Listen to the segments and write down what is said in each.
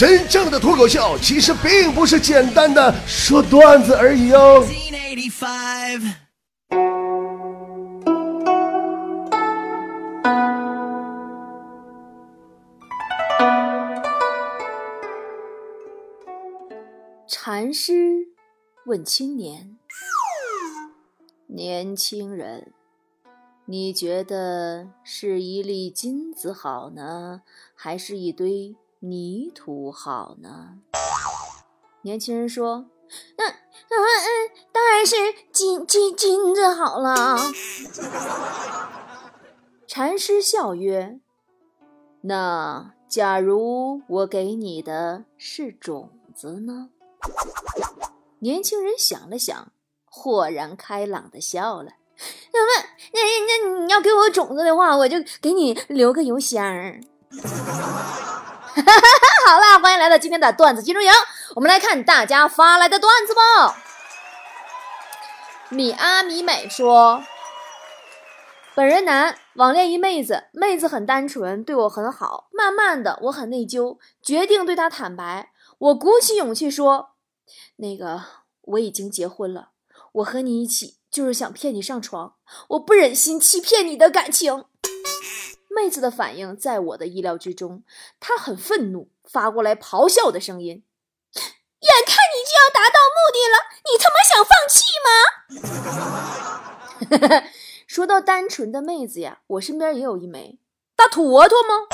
真正的脱口秀其实并不是简单的说段子而已哦。禅师问青年：“年轻人，你觉得是一粒金子好呢，还是一堆泥土好呢？”年轻人说：“嗯嗯嗯，当然是金金金子好了。”禅师笑曰：“那假如我给你的是种子呢？”年轻人想了想，豁然开朗的笑了。那，那那你要给我种子的话，我就给你留个邮箱。好啦，欢迎来到今天的段子集中营，我们来看大家发来的段子吧。米阿米美说：“本人男，网恋一妹子，妹子很单纯，对我很好。慢慢的，我很内疚，决定对她坦白。我鼓起勇气说。”那个，我已经结婚了，我和你一起就是想骗你上床，我不忍心欺骗你的感情。妹子的反应在我的意料之中，她很愤怒，发过来咆哮的声音：“眼看你就要达到目的了，你他妈想放弃吗？” 说到单纯的妹子呀，我身边也有一枚大坨坨吗？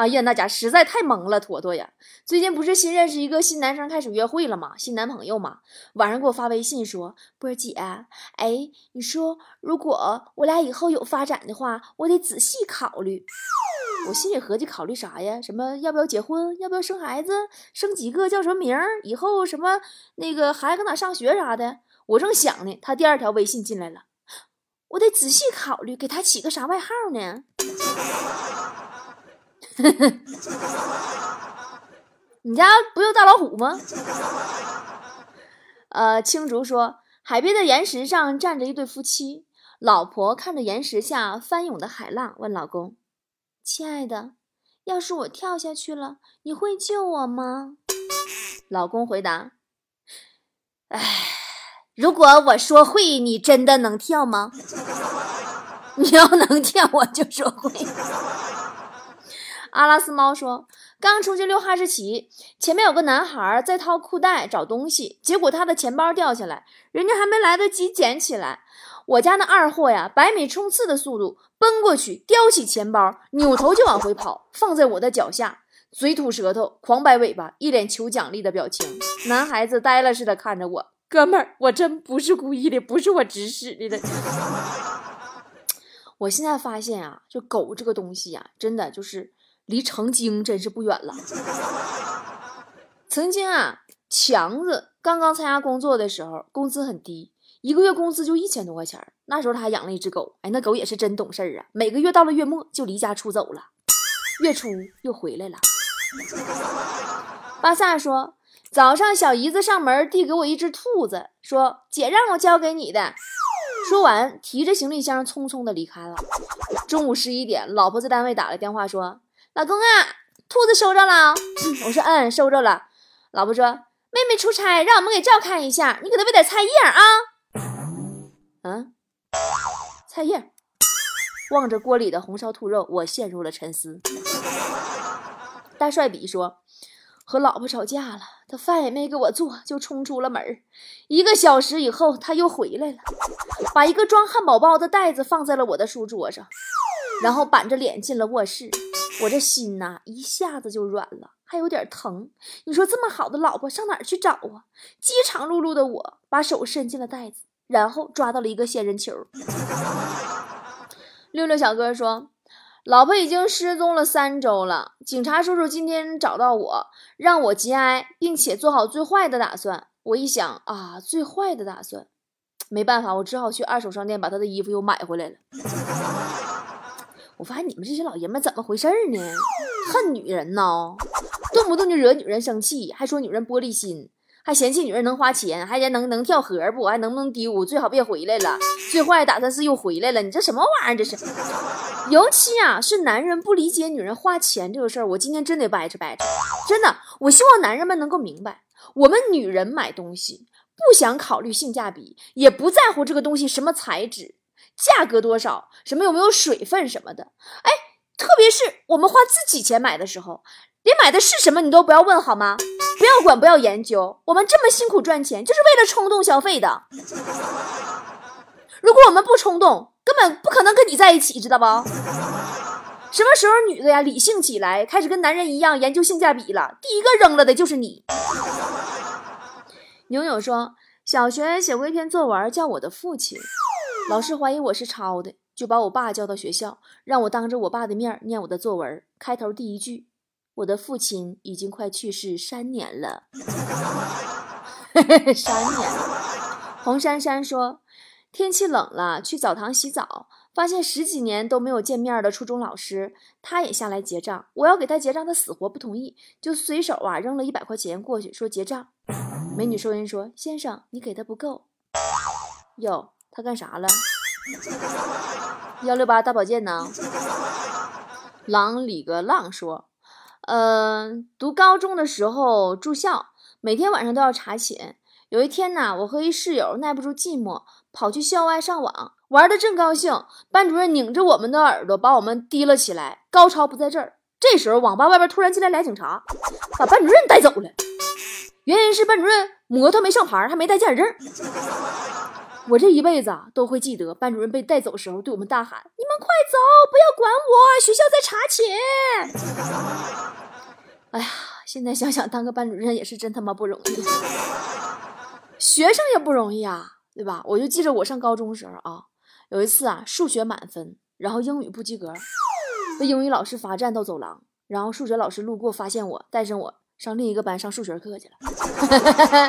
哎呀，那家实在太萌了，坨坨呀！最近不是新认识一个新男生，开始约会了吗？新男朋友嘛，晚上给我发微信说：“波姐，哎，你说如果我俩以后有发展的话，我得仔细考虑。”我心里合计，考虑啥呀？什么要不要结婚？要不要生孩子？生几个？叫什么名儿？以后什么那个孩子搁哪上学啥的？我正想呢，他第二条微信进来了，我得仔细考虑，给他起个啥外号呢？你家不有大老虎吗？呃，青竹说，海边的岩石上站着一对夫妻，老婆看着岩石下翻涌的海浪，问老公：“亲爱的，要是我跳下去了，你会救我吗？”老公回答：“哎，如果我说会，你真的能跳吗？你要能跳，我就说会。”阿拉斯猫说：“刚出去溜哈士奇，前面有个男孩在掏裤袋找东西，结果他的钱包掉下来，人家还没来得及捡起来，我家那二货呀，百米冲刺的速度奔过去，叼起钱包，扭头就往回跑，放在我的脚下，嘴吐舌头，狂摆尾巴，一脸求奖励的表情。男孩子呆了似的看着我，哥们儿，我真不是故意的，不是我指使你的。我现在发现啊，就狗这个东西呀，真的就是。”离成精真是不远了。曾经啊，强子刚刚参加工作的时候，工资很低，一个月工资就一千多块钱。那时候他还养了一只狗，哎，那狗也是真懂事儿啊，每个月到了月末就离家出走了，月初又回来了。巴萨说，早上小姨子上门递给我一只兔子，说姐让我交给你的。说完，提着行李箱匆匆的离开了。中午十一点，老婆在单位打了电话说。老公啊，兔子收着了。我说嗯，收着了。老婆说妹妹出差，让我们给照看一下，你给她喂点菜叶啊。嗯，菜叶。望着锅里的红烧兔肉，我陷入了沉思。大帅比说，和老婆吵架了，他饭也没给我做，就冲出了门一个小时以后，他又回来了，把一个装汉堡包的袋子放在了我的书桌上，然后板着脸进了卧室。我这心呐，一下子就软了，还有点疼。你说这么好的老婆上哪儿去找啊？饥肠辘辘的我把手伸进了袋子，然后抓到了一个仙人球。六六小哥说，老婆已经失踪了三周了，警察叔叔今天找到我，让我节哀，并且做好最坏的打算。我一想啊，最坏的打算，没办法，我只好去二手商店把他的衣服又买回来了。我发现你们这些老爷们怎么回事呢？恨女人呢，动不动就惹女人生气，还说女人玻璃心，还嫌弃女人能花钱，还嫌能能跳河不？还能不能丢？最好别回来了。最坏打算是又回来了，你这什么玩意儿？这是。尤其啊，是男人不理解女人花钱这个事儿，我今天真得掰扯掰扯。真的，我希望男人们能够明白，我们女人买东西不想考虑性价比，也不在乎这个东西什么材质、价格多少、什么有没有水分什么的。哎，特别是我们花自己钱买的时候，连买的是什么你都不要问好吗？不要管，不要研究。我们这么辛苦赚钱，就是为了冲动消费的。如果我们不冲动，根本不可能跟你在一起，知道不？什么时候女的呀理性起来，开始跟男人一样研究性价比了？第一个扔了的就是你。牛牛说，小学写过一篇作文，叫《我的父亲》，老师怀疑我是抄的，就把我爸叫到学校，让我当着我爸的面念我的作文。开头第一句：“我的父亲已经快去世三年了。”三年了。红珊珊说。天气冷了，去澡堂洗澡，发现十几年都没有见面的初中老师，他也下来结账。我要给他结账，他死活不同意，就随手啊扔了一百块钱过去，说结账。美女收银说：“先生，你给的不够。”哟，他干啥了？幺六八大保健呢？狼里个浪说：“嗯，读高中的时候住校，每天晚上都要查寝。有一天呢，我和一室友耐不住寂寞。”跑去校外上网玩的正高兴，班主任拧着我们的耳朵把我们提了起来。高潮不在这儿，这时候网吧外边突然进来俩警察，把班主任带走了。原因是班主任摩托没上牌，还没带驾驶证。我这一辈子啊都会记得班主任被带走时候对我们大喊：“你们快走，不要管我，学校在查寝。”哎呀，现在想想当个班主任也是真他妈不容易，学生也不容易啊。对吧？我就记着我上高中时候啊，有一次啊，数学满分，然后英语不及格，被英语老师罚站到走廊，然后数学老师路过发现我，带上我上另一个班上数学课去了。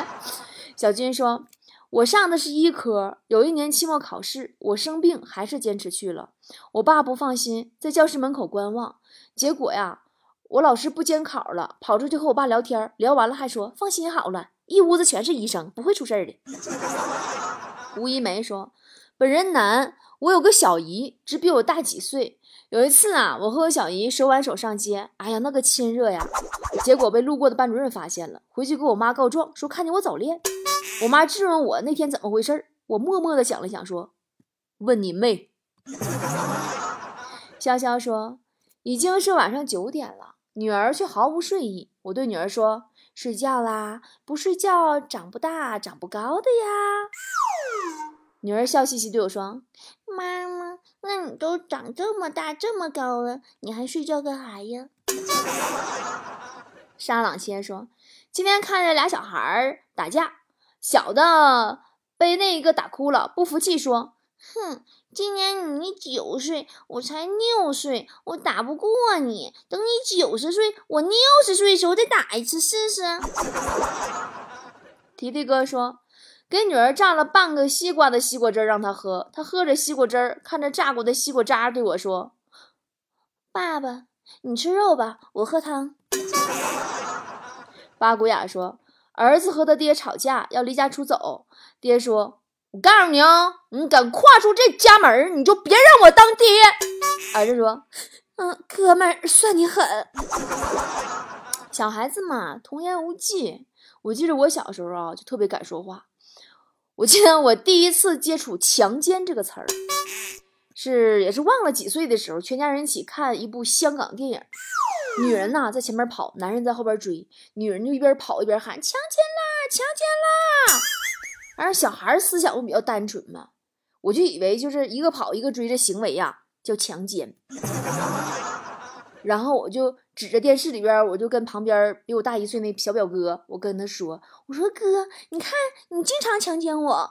小军说，我上的是医科，有一年期末考试，我生病还是坚持去了。我爸不放心，在教室门口观望，结果呀，我老师不监考了，跑出去和我爸聊天，聊完了还说放心好了，一屋子全是医生，不会出事的。吴一梅说：“本人男，我有个小姨，只比我大几岁。有一次啊，我和我小姨手挽手上街，哎呀，那个亲热呀！结果被路过的班主任发现了，回去给我妈告状，说看见我早恋。我妈质问我那天怎么回事我默默的想了想，说：问你妹。潇潇说：已经是晚上九点了，女儿却毫无睡意。我对女儿说：睡觉啦，不睡觉长不大，长不高的呀。”女儿笑嘻嘻对我说：“妈妈，那你都长这么大、这么高了，你还睡觉干啥呀？” 沙朗先说：“今天看见俩小孩打架，小的被那一个打哭了，不服气说：‘哼，今年你九岁，我才六岁，我打不过你。等你九十岁，我六十岁的时候再打一次试试。’”提提哥说。给女儿榨了半个西瓜的西瓜汁让她喝，她喝着西瓜汁儿，看着榨过的西瓜渣，对我说：“爸爸，你吃肉吧，我喝汤。”巴古雅说：“儿子和他爹吵架，要离家出走。爹说：‘我告诉你啊，你敢跨出这家门，你就别让我当爹。’儿子说：‘嗯，哥们儿，算你狠。’小孩子嘛，童言无忌。我记得我小时候啊，就特别敢说话。”我记得我第一次接触“强奸”这个词儿，是也是忘了几岁的时候，全家人一起看一部香港电影，女人呐在前面跑，男人在后边追，女人就一边跑一边喊“强奸啦，强奸啦”。而小孩思想都比较单纯嘛，我就以为就是一个跑一个追的行为呀叫强奸。然后我就指着电视里边，我就跟旁边比我大一岁那小表哥，我跟他说：“我说哥，你看你经常强奸我。”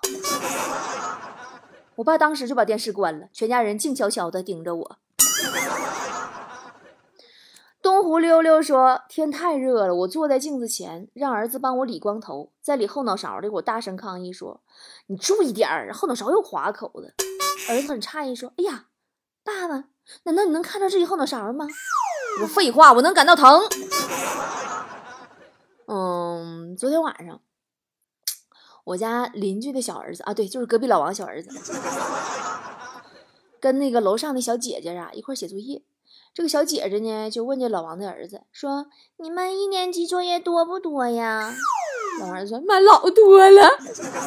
我爸当时就把电视关了，全家人静悄悄地盯着我。东湖溜溜说：“天太热了，我坐在镜子前，让儿子帮我理光头，在理后脑勺的，我大声抗议说：‘你注意点儿，后脑勺又划口子。’儿子很诧异说：‘哎呀，爸爸，难道你能看到自己后脑勺吗？’”我废话，我能感到疼。嗯，昨天晚上，我家邻居的小儿子啊，对，就是隔壁老王小儿子，跟那个楼上的小姐姐啊一块写作业。这个小姐姐呢就问这老王的儿子说：“你们一年级作业多不多呀？”老王说：“妈，老多了。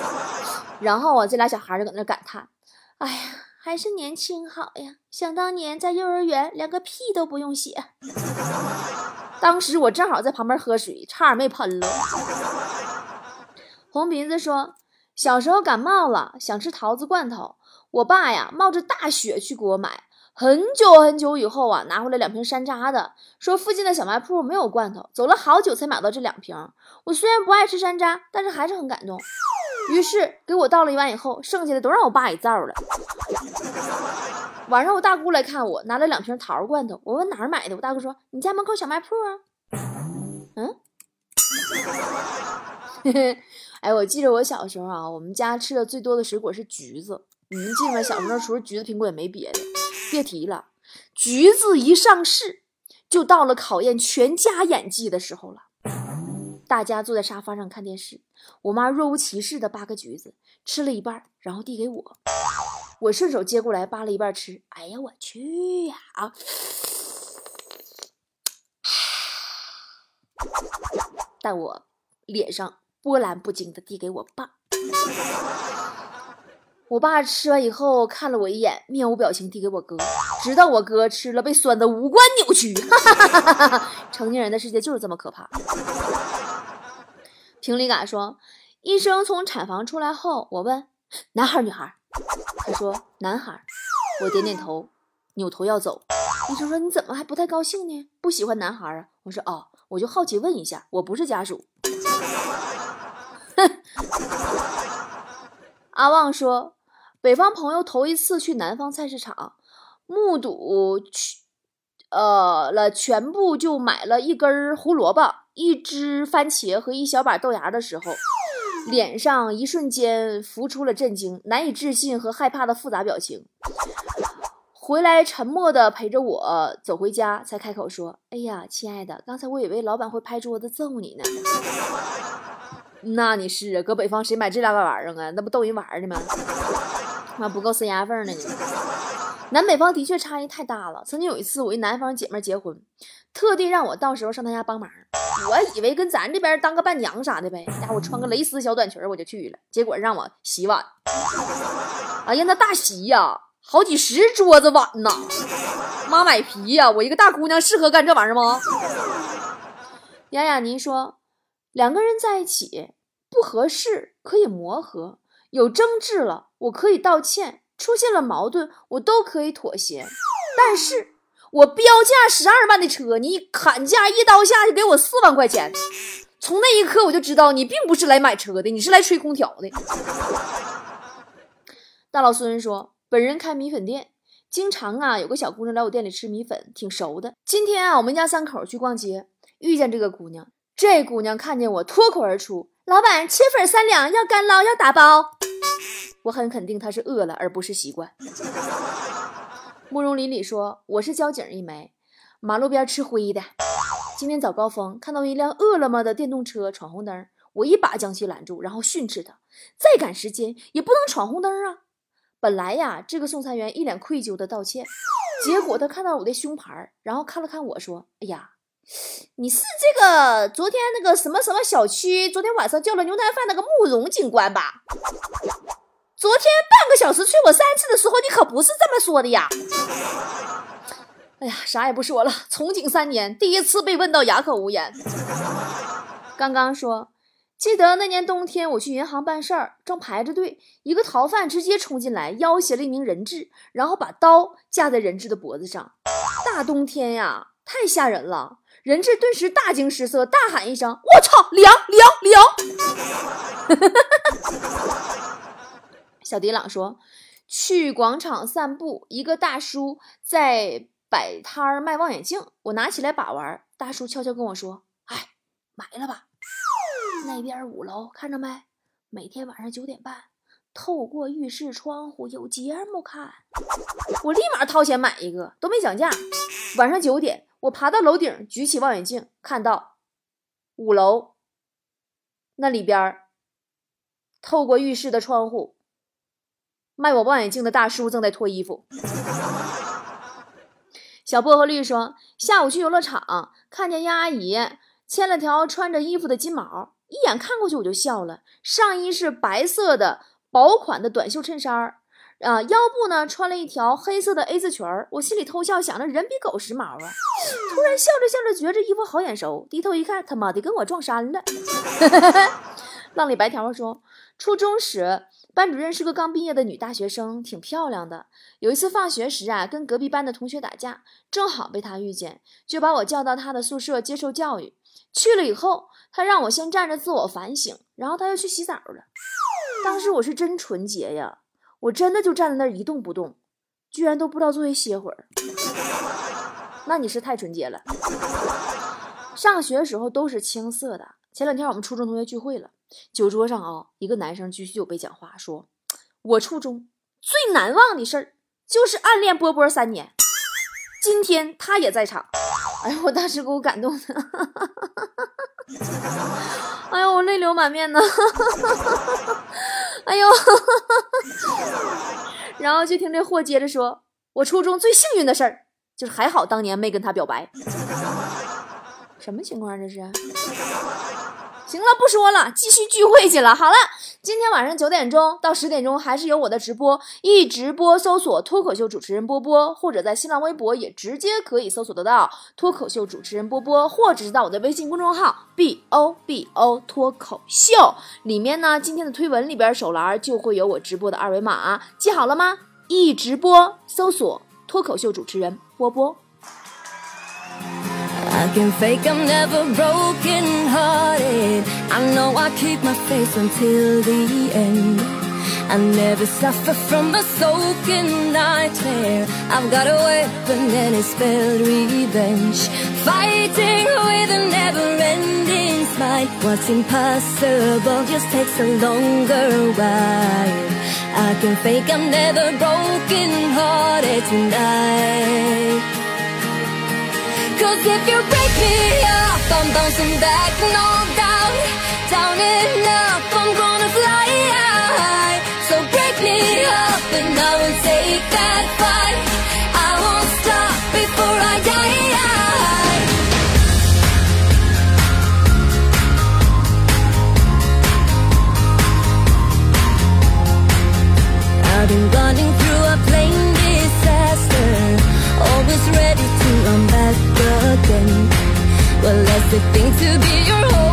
”然后啊，这俩小孩就搁那感叹：“哎呀，还是年轻好呀！想当年在幼儿园连个屁都不用写。”当时我正好在旁边喝水，差点没喷了。红鼻子说：“小时候感冒了，想吃桃子罐头，我爸呀冒着大雪去给我买。很久很久以后啊，拿回来两瓶山楂的，说附近的小卖铺没有罐头，走了好久才买到这两瓶。我虽然不爱吃山楂，但是还是很感动。于是给我倒了一碗以后，剩下的都让我爸给造了。晚上我大姑来看我，拿了两瓶桃罐头。我问哪儿买的，我大姑说你家门口小卖铺啊。嗯。哎，我记得我小时候啊，我们家吃的最多的水果是橘子。你们记得吗？小时候除了橘子、苹果也没别的。别提了，橘子一上市，就到了考验全家演技的时候了。大家坐在沙发上看电视，我妈若无其事的扒个橘子，吃了一半，然后递给我，我顺手接过来扒了一半吃。哎呀，我去呀！但我脸上。波澜不惊的递给我爸，我爸吃完以后看了我一眼，面无表情递给我哥，直到我哥吃了被酸的五官扭曲。成年人的世界就是这么可怕。平里嘎说，医生从产房出来后，我问男孩女孩，他说男孩，我点点头，扭头要走。医生说你怎么还不太高兴呢？不喜欢男孩啊？我说哦，我就好奇问一下，我不是家属。哼 阿旺说：“北方朋友头一次去南方菜市场，目睹去呃了全部，就买了一根胡萝卜、一只番茄和一小把豆芽的时候，脸上一瞬间浮出了震惊、难以置信和害怕的复杂表情。回来沉默的陪着我走回家，才开口说：‘哎呀，亲爱的，刚才我以为老板会拍桌子揍你呢。’”那你是啊，搁北方谁买这俩玩意儿啊？那不逗人玩的吗？那不够塞牙缝的呢。南北方的确差异太大了。曾经有一次，我一南方姐妹结婚，特地让我到时候上她家帮忙。我以为跟咱这边当个伴娘啥的呗，家伙穿个蕾丝小短裙我就去了。结果让我洗碗。哎呀，那大洗呀，好几十桌子碗呐！妈买皮呀！我一个大姑娘适合干这玩意儿吗？雅雅，您说。两个人在一起不合适可以磨合，有争执了我可以道歉，出现了矛盾我都可以妥协。但是我标价十二万的车，你砍价一刀下去给我四万块钱，从那一刻我就知道你并不是来买车的，你是来吹空调的。大老孙说，本人开米粉店，经常啊有个小姑娘来我店里吃米粉，挺熟的。今天啊我们一家三口去逛街，遇见这个姑娘。这姑娘看见我，脱口而出：“老板，切粉三两，要干捞，要打包。”我很肯定他是饿了，而不是习惯。慕容林里说：“我是交警一枚，马路边吃灰的。今天早高峰看到一辆饿了么的电动车闯红灯，我一把将其拦住，然后训斥他：再赶时间也不能闯红灯啊！本来呀，这个送餐员一脸愧疚的道歉，结果他看到我的胸牌，然后看了看我说：哎呀。” 你是这个昨天那个什么什么小区昨天晚上叫了牛腩饭那个慕容警官吧？昨天半个小时催我三次的时候，你可不是这么说的呀！哎呀，啥也不说了，从警三年，第一次被问到哑口无言。刚刚说，记得那年冬天我去银行办事儿，正排着队，一个逃犯直接冲进来，要挟了一名人质，然后把刀架在人质的脖子上。大冬天呀，太吓人了。人质顿时大惊失色，大喊一声：“我操，凉凉凉！” 小迪朗说：“去广场散步，一个大叔在摆摊儿卖望远镜，我拿起来把玩。大叔悄悄跟我说：‘哎，买了吧。’那边五楼看着没？每天晚上九点半，透过浴室窗户有节目看。我立马掏钱买一个，都没讲价。晚上九点。”我爬到楼顶，举起望远镜，看到五楼那里边透过浴室的窗户卖我望远镜的大叔正在脱衣服。小薄荷绿说：“下午去游乐场，看见鸭阿姨牵了条穿着衣服的金毛，一眼看过去我就笑了。上衣是白色的薄款的短袖衬衫啊，腰部呢穿了一条黑色的 A 字裙儿。我心里偷笑，想着人比狗时髦啊。突然笑着笑着，觉着衣服好眼熟，低头一看，他妈的跟我撞衫了。浪里白条说：初中时。”班主任是个刚毕业的女大学生，挺漂亮的。有一次放学时啊，跟隔壁班的同学打架，正好被她遇见，就把我叫到她的宿舍接受教育。去了以后，她让我先站着自我反省，然后她又去洗澡了。当时我是真纯洁呀，我真的就站在那儿一动不动，居然都不知道作业歇会儿。那你是太纯洁了。上学的时候都是青涩的。前两天我们初中同学聚会了。酒桌上啊，一个男生继续就被讲话，说：“我初中最难忘的事儿就是暗恋波波三年，今天他也在场。”哎呦，我当时给我感动的，哎呦，我泪流满面呢，哎呦，然后就听这货接着说：“我初中最幸运的事儿就是还好当年没跟他表白。”什么情况这是？行了，不说了，继续聚会去了。好了，今天晚上九点钟到十点钟还是有我的直播，一直播搜索脱口秀主持人波波，或者在新浪微博也直接可以搜索得到脱口秀主持人波波，或者是到我的微信公众号 b o b o 脱口秀里面呢，今天的推文里边手栏就会有我直播的二维码，记好了吗？一直播搜索脱口秀主持人波波。I can fake I'm never broken hearted. I know I keep my face until the end. I never suffer from a soaking nightmare. I've got a weapon and it's spelled revenge. Fighting with a never ending smile. What's impossible just takes a longer while. I can fake I'm never broken hearted tonight. Cause if you break me up, I'm bouncing back, no doubt. Down and up, I'm gonna fly high. So break me up and I will take that fight. I won't stop before I die. I've been running It's thing to be your home.